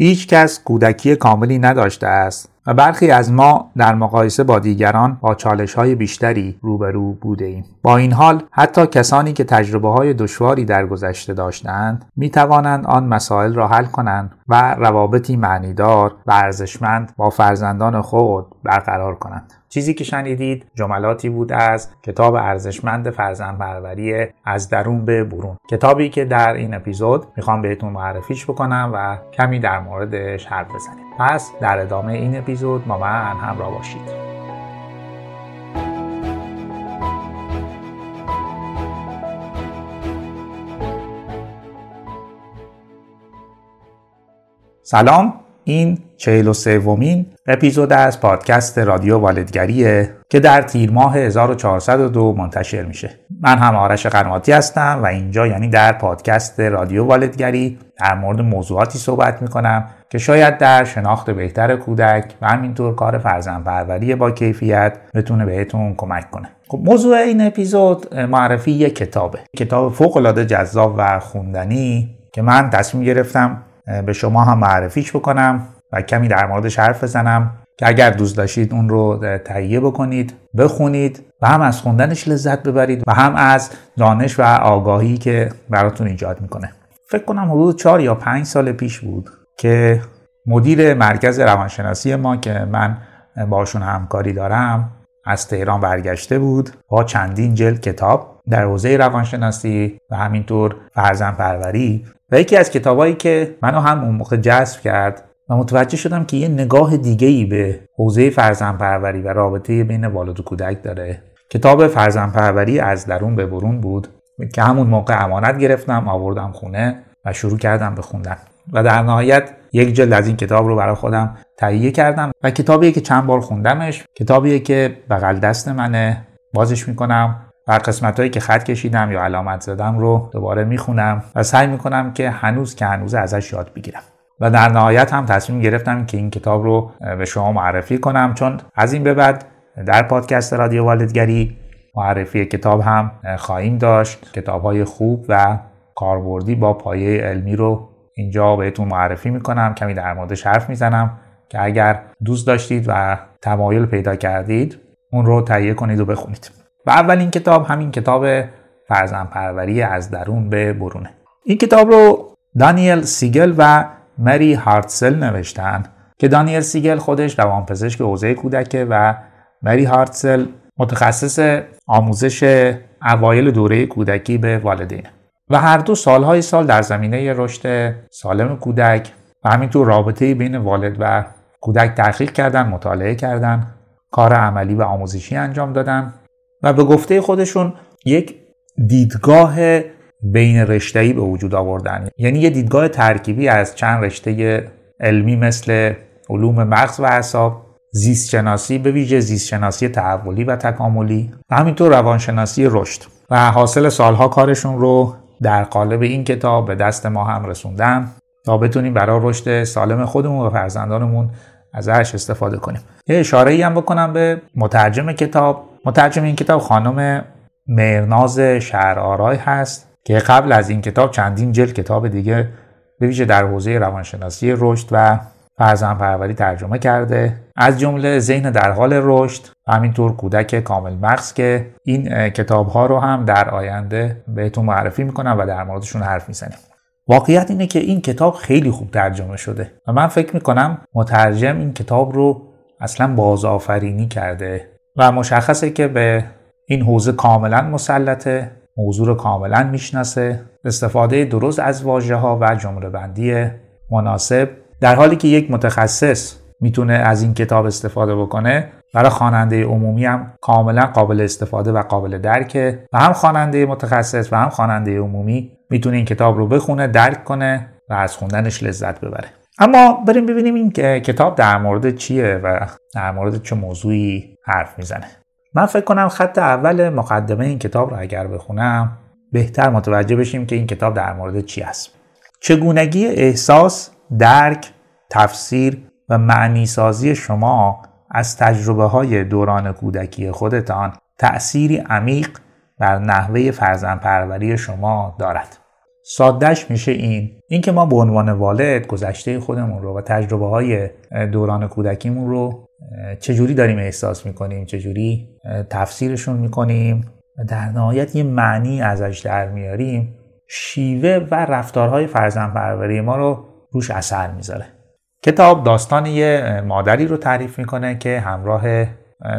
هیچ کس کودکی کاملی نداشته است و برخی از ما در مقایسه با دیگران با چالش های بیشتری روبرو بوده ایم. با این حال حتی کسانی که تجربه های دشواری در گذشته داشتند می توانند آن مسائل را حل کنند و روابطی معنیدار و ارزشمند با فرزندان خود برقرار کنند. چیزی که شنیدید جملاتی بود از کتاب ارزشمند فرزند پروری از درون به برون. کتابی که در این اپیزود می‌خوام بهتون معرفیش بکنم و کمی در موردش حرف بزنیم. پس در ادامه این اپیزود با من همراه باشید. سلام این چهل و سومین اپیزود از پادکست رادیو والدگریه که در تیر ماه 1402 منتشر میشه. من هم آرش قنواتی هستم و اینجا یعنی در پادکست رادیو والدگری در مورد موضوعاتی صحبت می‌کنم که شاید در شناخت بهتر کودک و همینطور کار فرزند پروری با کیفیت بتونه بهتون کمک کنه. خب موضوع این اپیزود معرفی یک کتابه. کتاب فوق العاده جذاب و خوندنی که من تصمیم گرفتم به شما هم معرفیش بکنم. و کمی در موردش حرف بزنم که اگر دوست داشتید اون رو تهیه بکنید بخونید و هم از خوندنش لذت ببرید و هم از دانش و آگاهی که براتون ایجاد می‌کنه. فکر کنم حدود چهار یا پنج سال پیش بود که مدیر مرکز روانشناسی ما که من باشون همکاری دارم از تهران برگشته بود با چندین جلد کتاب در حوزه روانشناسی و همینطور فرزن پروری و یکی از کتابایی که منو هم اون موقع جذب کرد و متوجه شدم که یه نگاه دیگه ای به حوزه فرزن پروری و رابطه بین والد و کودک داره. کتاب فرزن پروری از درون به برون بود که همون موقع امانت گرفتم آوردم خونه و شروع کردم به خوندن. و در نهایت یک جلد از این کتاب رو برای خودم تهیه کردم و کتابیه که چند بار خوندمش کتابیه که بغل دست منه. بازش می‌کنم و قسمت هایی که خط کشیدم یا علامت زدم رو دوباره می‌خونم و سعی می‌کنم که هنوز که هنوز ازش یاد بگیرم. و در نهایت هم تصمیم گرفتم که این کتاب رو به شما معرفی کنم چون از این به بعد در پادکست رادیو والدگری معرفی کتاب هم خواهیم داشت. کتاب های خوب و کاربردی با پایه علمی رو اینجا بهتون معرفی می‌کنم. کمی در موردش حرف می‌زنم که اگر دوست داشتید و تمایل پیدا کردید اون رو تهیه کنید و بخونید. و اولین کتاب همین کتاب فرزندپروری از درون به برونه. این کتاب رو دانیل سیگل و مری هارتسل نوشتن که دانیل سیگل خودش روانپزشک حوزه کودکه و مری هارتسل متخصص آموزش اوایل دوره کودکی به والدین. و هر دو سالهای سال در زمینه رشد سالم کودک و همینطور رابطه بین والد و کودک تحقیق کردن مطالعه کردن کار عملی و آموزشی انجام دادن و به گفته خودشون یک دیدگاه بین رشته‌ای به وجود آوردن. یعنی یه دیدگاه ترکیبی از چند رشته علمی مثل علوم مغز و اعصاب زیست شناسی به ویژه زیست شناسی تحولی و تکاملی و همینطور روانشناسی رشد. و حاصل سالها کارشون رو در قالب این کتاب به دست ما هم رسوندن تا بتونیم برای رشد سالم خودمون و فرزندانمون ازش استفاده کنیم. یه اشاره ای هم بکنم به مترجم کتاب. مترجم این کتاب خانم مرناز شهرآرای هست. که قبل از این کتاب چندین جلد کتاب دیگه به ویژه در حوزه روانشناسی رشد و فرزن پروری ترجمه کرده. از جمله ذهن در حال رشد همینطور کودک کامل مغز که این کتاب ها رو هم در آینده بهتون معرفی می‌کنم و در موردشون حرف می‌زنیم. واقعیت اینه که این کتاب خیلی خوب ترجمه شده و من فکر می‌کنم مترجم این کتاب رو اصلا بازآفرینی کرده و مشخصه که به این حوزه کاملا مسلطه موضوع رو کاملا می‌شناسه. استفاده درست از واژه ها و جمله بندی مناسب. در حالی که یک متخصص می‌تونه از این کتاب استفاده بکنه برای خواننده عمومی هم کاملا قابل استفاده و قابل درکه. و هم خواننده متخصص و هم خواننده عمومی می‌تونه این کتاب رو بخونه درک کنه و از خوندنش لذت ببره. اما بریم ببینیم این کتاب در مورد چیه و در مورد چه موضوعی حرف می‌زنه. من فکر کنم خط اول مقدمه این کتاب رو اگر بخونم بهتر متوجه بشیم که این کتاب در مورد چی است. چگونگی احساس درک تفسیر و معنی سازی شما از تجربه های دوران کودکی خودتان تأثیری عمیق بر نحوه فرزن پروری شما دارد. سادش میشه این اینکه ما به عنوان والد گذشته خودمون رو و تجربه های دوران کودکیمون رو چجوری داریم احساس می‌کنیم؟ چجوری تفسیرشون می‌کنیم؟ در نهایت یه معنی ازش در میاریم. شیوه و رفتارهای فرزن پروری ما رو روش اثر می‌ذاره. کتاب داستان یه مادری رو تعریف می‌کنه که همراه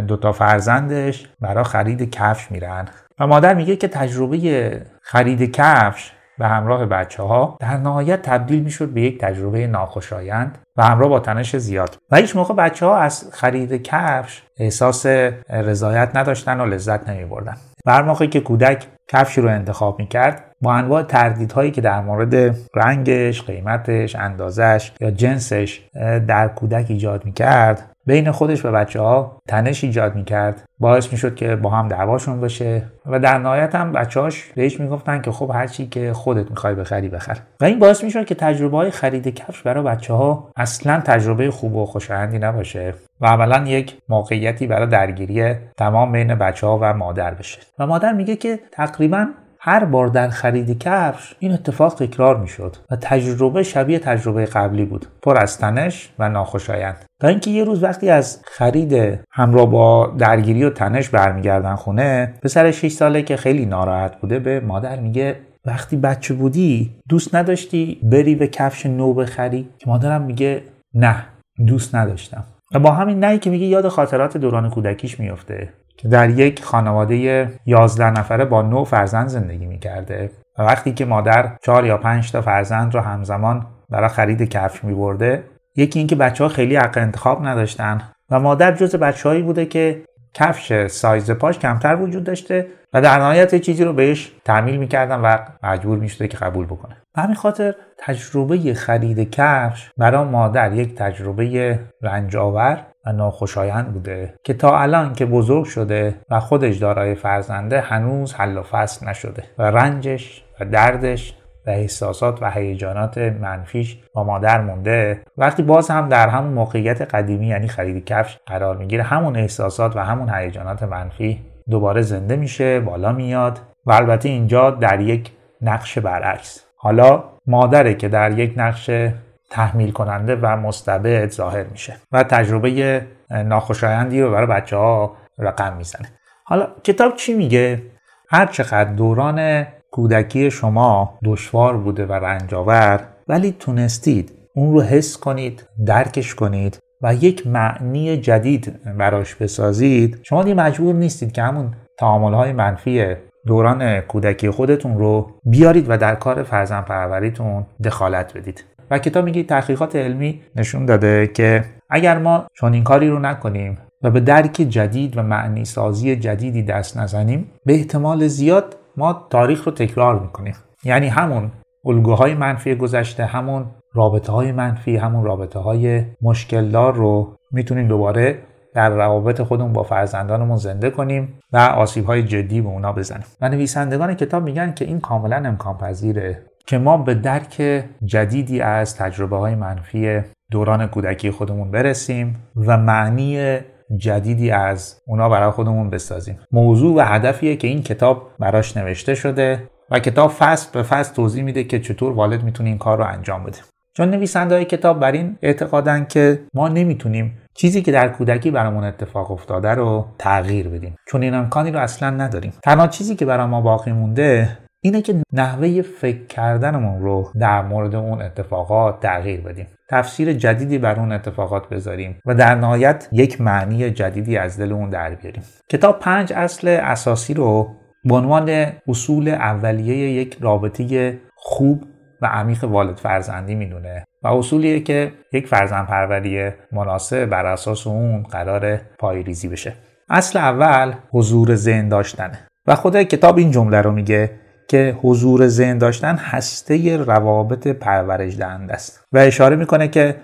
دوتا فرزندش برای خرید کفش میرن. و مادر میگه که تجربه خرید کفش به همراه بچه ها در نهایت تبدیل می‌شد به یک تجربه ناخوشایند و همراه با تنش زیاد. و هیچ موقع بچه ها از خرید کفش احساس رضایت نداشتن و لذت نمی بردن و هر موقعی که کودک کفشی رو انتخاب می‌کرد با انواع تردیدهایی که در مورد رنگش، قیمتش، اندازش یا جنسش در کودک ایجاد می‌کرد بین خودش و بچه ها تنش ایجاد می‌کرد. باعث می‌شد که با هم دعواشون بشه و در نهایت هم بچه هاش بهش می‌گفتن که خب هرچی که خودت می‌خوای بخری بخر. و این باعث می‌شد که تجربه های خرید کفش برای بچه ها اصلا تجربه خوب و خوشایندی نباشه و عملا یک موقعیتی برای درگیری تمام بین بچه ها و مادر بشه. و مادر میگه که تقریبا هر بار در خرید کفش این اتفاق تکرار می‌شد و تجربه شبیه تجربه قبلی بود. پر از تنش و ناخوشایند. تا اینکه یه روز وقتی از خرید همراه با درگیری و تنش برمیگردن خونه پسر 6 ساله که خیلی ناراحت بوده به مادر میگه وقتی بچه بودی دوست نداشتی بری به کفش نو بخری؟ که مادرم میگه نه دوست نداشتم. و با همین نهی که میگه یاد خاطرات دوران کودکیش میفته که در یک خانواده 11 نفره با نو فرزند زندگی می‌کرده. و وقتی که مادر 4 یا 5 تا فرزند رو همزمان برای خرید کفش میبرده یکی اینکه بچه ها خیلی حق انتخاب نداشتن و مادر جز بچههایی بوده که کفش سایز پاش کمتر وجود داشته و در نهایت چیزی رو بهش تعمیل می‌کردن و مجبور می‌شده که قبول بکنه. به همین خاطر تجربه خرید کفش برای مادر یک تجربه رنجاور ناخوشایند بوده که تا الان که بزرگ شده و خودش دارای فرزنده هنوز حل و فصل نشده و رنجش و دردش و احساسات و هیجانات منفیش با مادر مونده. وقتی باز هم در همون موقعیت قدیمی یعنی خرید کفش قرار می‌گیره همون احساسات و همون هیجانات منفی دوباره زنده میشه بالا میاد و البته اینجا در یک نقش برعکس. حالا مادره که در یک نقش تحمیل کننده و مستبد ظاهر میشه و تجربه ناخوشایندی رو برای بچه ها رقم می‌زنه حالا کتاب چی میگه؟ هر چقدر دوران کودکی شما دشوار بوده و رنجاور ولی تونستید اون رو حس کنید درکش کنید و یک معنی جدید براش بسازید شما دیگه مجبور نیستید که همون تعامل های منفی دوران کودکی خودتون رو بیارید و در کار فرزن پروریتون دخالت بدید و کتاب میگه تحقیقات علمی نشون داده که اگر ما چون این کاری رو نکنیم و به درک جدید و معنی سازی جدیدی دست نزنیم به احتمال زیاد ما تاریخ رو تکرار می‌کنیم. یعنی همون الگوهای منفی گذشته همون رابطه های منفی همون رابطه های مشکلدار رو می‌تونیم دوباره در روابط خودمون با فرزندانمون زنده کنیم و آسیب های جدی به اونا بزنیم. و نویسندگان کتاب میگن که این کاملا امکان پذیره که ما به درک جدیدی از تجربه های منفی دوران کودکی خودمون برسیم و معنی جدیدی از اونا برای خودمون بسازیم. موضوع و هدفیه که این کتاب براش نوشته شده و کتاب فصل به فصل توضیح میده که چطور والد می‌تونه این کار رو انجام بده. چون نویسنده های کتاب بر این اعتقادن که ما نمی‌تونیم چیزی که در کودکی برامون اتفاق افتاده رو تغییر بدیم. چون این امکانی رو اصلا نداریم. تنها چیزی که برای ما باقی مونده اینه که نحوه فکر کردنمون رو در مورد اون اتفاقات تغییر بدیم. تفسیر جدیدی بر اون اتفاقات بذاریم و در نهایت یک معنی جدیدی از دل اون در بیاریم. کتاب پنج اصل اساسی رو به عنوان اصول اولیه یک رابطه خوب و عمیق والد فرزندی می‌دونه و اصولیه که یک فرزند پروری مناسب بر اساس اون قرار پایریزی بشه. اصل اول حضور ذهن داشتنه و خود کتاب این جمله رو میگه که حضور ذهن داشتن هسته روابط پرورش دهنده است. و اشاره می‌کنه که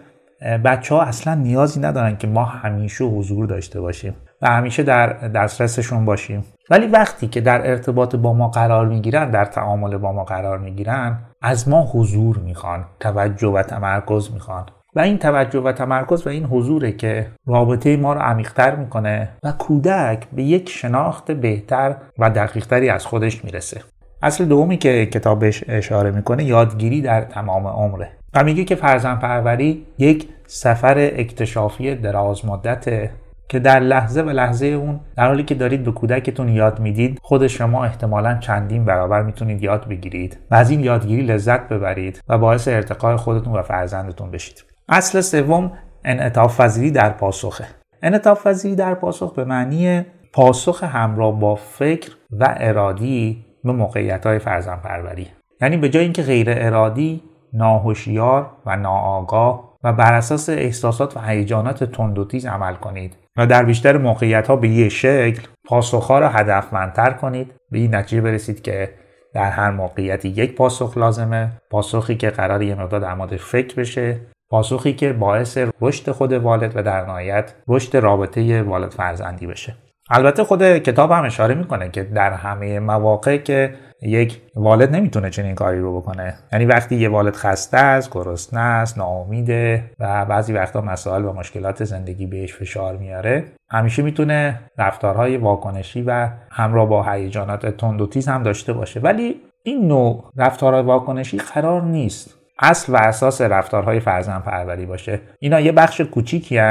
بچه ها اصلا نیازی ندارن که ما همیشه حضور داشته باشیم و همیشه در دسترسشون باشیم. ولی وقتی که در ارتباط با ما قرار می‌گیرن در تعامل با ما قرار می‌گیرن از ما حضور می‌خوان توجه و تمرکز می‌خوان. و این توجه و تمرکز و این حضوره که رابطه ما رو عمیقتر می‌کنه و کودک به یک شناخت بهتر و دقیقتری از خودش می‌رسه. اصل دومی که کتاب بهش اشاره می‌کنه یادگیری در تمام عمره. و میگه که فرزن پروری یک سفر اکتشافی دراز مدته که در لحظه و لحظه اون در حالی که دارید به کودکتون یاد می‌دید خود شما احتمالا چندین برابر می‌تونید یاد بگیرید و از این یادگیری لذت ببرید و باعث ارتقای خودتون و فرزندتون بشید. اصل سوم انعطاف پذیری در پاسخه انعطاف پذیری در پاسخ به معنی پاسخ همراه با فکر و ارادی به موقعیت های فرزن پروری یعنی به جای اینکه غیر ارادی ناهوشیار و ناآگاه و بر اساس احساسات و هیجانات تند و تیز عمل کنید و در بیشتر موقعیت ها به یه شکل پاسخها را هدفمندتر کنید به این نتیجه برسید که در هر موقعیتی یک پاسخ لازمه پاسخی که قرار یه مقدار در فکر بشه پاسخی که باعث رشد خود والد و در نهایت رشد رابطه والد فرزندی بشه. البته خود کتاب هم اشاره می‌کنه که در همه مواقع که یک والد نمی‌تونه چنین کاری رو بکنه. یعنی وقتی یه والد خسته است گرسنه است ناامیده و بعضی وقتا مسائل و مشکلات زندگی بهش فشار میاره همیشه می‌تونه رفتارهای واکنشی و همراه با هیجانات تند و تیز هم داشته باشه. ولی این نوع رفتارهای واکنشی قرار نیست. اصل و اساس رفتارهای فرزن پروری باشه. اینا یه بخش کوچیکی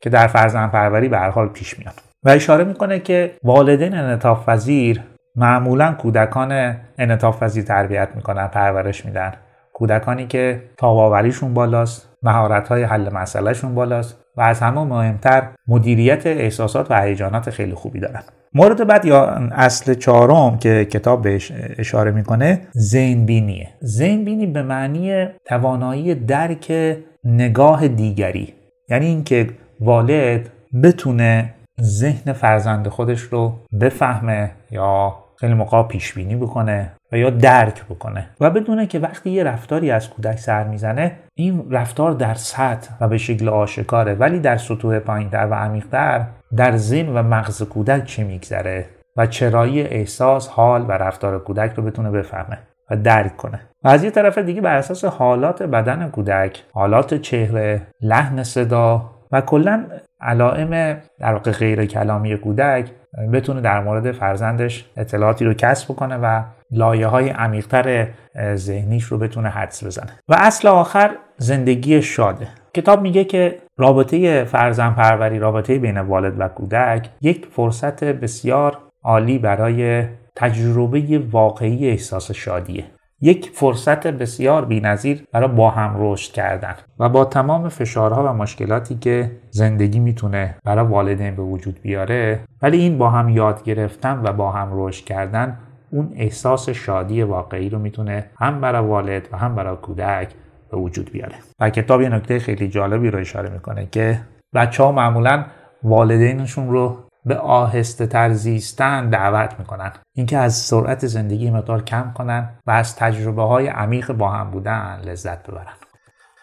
که در فرزن پروری به هر حال پیش میان. و اشاره می‌کنه که والدین انعطاف پذیر معمولا کودکان انعطاف پذیر تربیت می‌کنن پرورش میدن. کودکانی که تاباوریشون بالاست مهارت های حل مسئلهشون بالاست و از همه مهمتر مدیریت احساسات و هیجانات خیلی خوبی دارن. مورد بعد یا اصل چهارم که کتاب بهش اشاره می‌کنه زین بینیه زین بینی به معنی توانایی درک نگاه دیگری. یعنی اینکه والد بتونه ذهن فرزند خودش رو بفهمه یا خیلی موقع پیش بینی بکنه و یا درک بکنه. و بدونه که وقتی یه رفتاری از کودک سر می‌زنه این رفتار در سطح و به شکل آشکاره ولی در سطوح پایینتر و عمیقتر در ذهن و مغز کودک چه میگذره و چرایی احساس حال و رفتار کودک رو بتونه بفهمه و درک کنه. و از یه طرف دیگه بر اساس حالات بدن کودک حالات چهره لحن صدا و کلا علائم در واقع غیر کلامی کودک بتونه در مورد فرزندش اطلاعاتی رو کسب بکنه و لایه های عمیقتر ذهنیش رو بتونه حدس بزنه. و اصل آخر زندگی شاده. کتاب میگه که رابطه فرزن پروری رابطه بین والد و کودک یک فرصت بسیار عالی برای تجربه واقعی احساس شادیه. یک فرصت بسیار بینظیر برای با هم رشد کردن و با تمام فشارها و مشکلاتی که زندگی می‌تونه برای والدین به وجود بیاره ولی این با هم یاد گرفتن و با هم رشد کردن اون احساس شادی واقعی رو می‌تونه هم برای والد و هم برای کودک به وجود بیاره. و کتاب یه نکته خیلی جالبی رو اشاره می‌کنه که بچه ها معمولا والدینشون رو به آهسته تر زیستن دعوت می‌کنن. اینکه از سرعت زندگی مقدار کم کنن و از تجربه های عمیق با هم بودن لذت ببرن.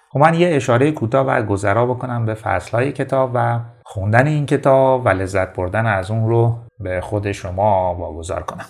خب من یه اشاره کوتاه و گذرا بکنم به فصل های کتاب و خوندن این کتاب و لذت بردن از اون رو به خود شما واگذار کنم.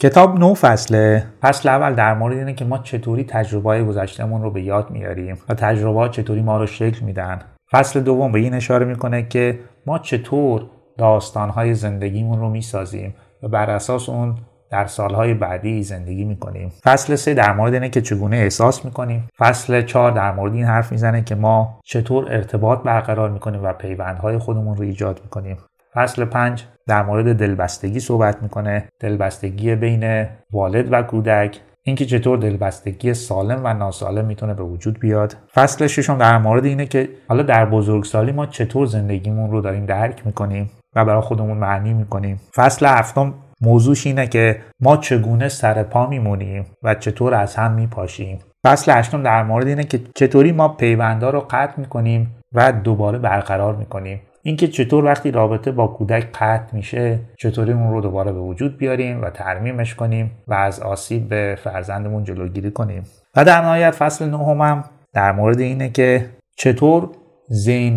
کتاب نو فصله. فصل اول در مورد اینه که ما چطوری تجربه گذشتهمون رو به یاد میاریم و تجربه چطوری ما رو شکل میدن. فصل دوم به این اشاره می‌کنه که ما چطور داستانهای زندگیمون رو می‌سازیم و بر اساس اون در سالهای بعدی زندگی می‌کنیم. فصل سه در مورد اینه که چگونه احساس می‌کنیم. فصل چهار در مورد این حرف می‌زنه که ما چطور ارتباط برقرار می‌کنیم و پیوندهای خودمون رو ایجاد می‌کنیم. فصل پنج در مورد دلبستگی صحبت می‌کنه. دلبستگی بین والد و کودک. اینکه چطور دلبستگی سالم و ناسالم می‌تونه به وجود بیاد. فصل ششم در مورد اینه که حالا در بزرگسالی ما چطور زندگیمون رو داریم درک می‌کنیم. و برای خودمون معنی می‌کنیم. فصل هفتم موضوعش اینه که ما چگونه سر پا میمونیم و چطور از هم میپاشیم. فصل هشتم در مورد اینه که چطوری ما پیوندا رو قطع می‌کنیم و دوباره برقرار می‌کنیم. اینکه چطور وقتی رابطه با کودک قطع میشه چطوری اون رو دوباره به وجود بیاریم و ترمیمش کنیم و از آسیب به فرزندمون جلوگیری کنیم. و در نهایت فصل نهمم در مورد اینه که چطور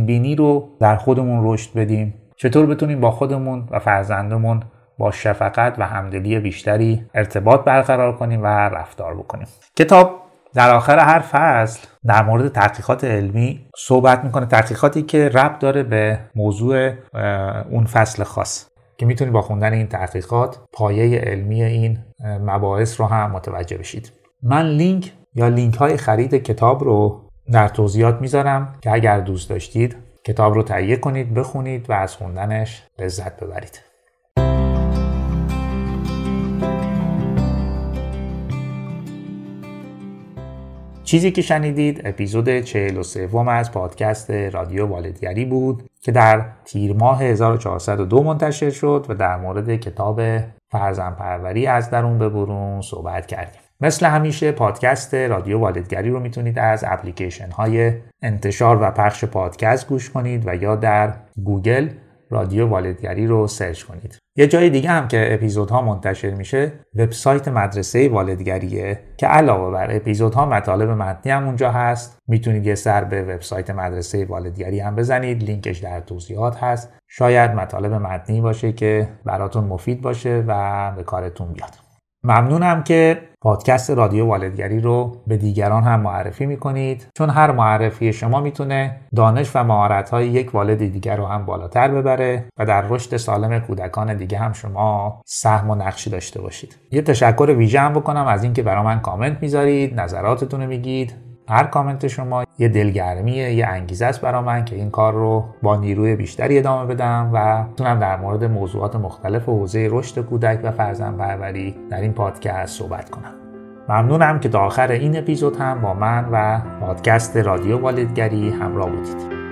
بینی رو در خودمون رشد بدیم. چطور بتونیم با خودمون و فرزندمون با شفقت و همدلی بیشتری ارتباط برقرار کنیم و رفتار بکنیم؟ کتاب در آخر هر فصل در مورد تحقیقات علمی صحبت می‌کنه تحقیقاتی که ربط داره به موضوع اون فصل خاص که می‌تونید با خوندن این تحقیقات پایه علمی این مباحث رو هم متوجه بشید. من لینک یا لینک های خرید کتاب رو در توضیحات می‌ذارم که اگر دوست داشتید کتاب رو تهیه کنید بخونید و از خوندنش لذت ببرید. چیزی که شنیدید اپیزود 43 از پادکست رادیو والدگری بود که در تیر ماه 1402 منتشر شد و در مورد کتاب فرزندپروری از درون به برون صحبت کردیم. مثل همیشه پادکست رادیو والدگری رو می‌تونید از اپلیکیشن های انتشار و پخش پادکست گوش کنید و یا در گوگل رادیو والدگری رو search کنید. یه جای دیگه هم که اپیزودها منتشر میشه وبسایت مدرسه والدگریه که علاوه بر اپیزودها مطالب متنی هم اونجا هست. می‌تونید یه سر به وبسایت مدرسه والدگری هم بزنید. لینکش در توضیحات هست. شاید مطالب متنی باشه که براتون مفید باشه و به کارتون بیاد. ممنونم که پادکست رادیو والدگری رو به دیگران هم معرفی می‌کنید. چون هر معرفی شما می‌تونه دانش و مهارت های یک والد دیگر رو هم بالاتر ببره و در رشد سالم کودکان دیگه هم شما سهم و نقشی داشته باشید. یه تشکر ویژه هم بکنم از اینکه برای من کامنت می‌ذارید نظراتتون رو میگید. هر کامنت شما یه دلگرمیه یه انگیزه است برا من که این کار رو با نیروی بیشتری ادامه بدم و بتونم در مورد موضوعات مختلف حوزه رشد کودک و فرزند پروری در این پادکست صحبت کنم. ممنونم که تا آخر این اپیزود هم با من و پادکست رادیو والدگری همراه بودید.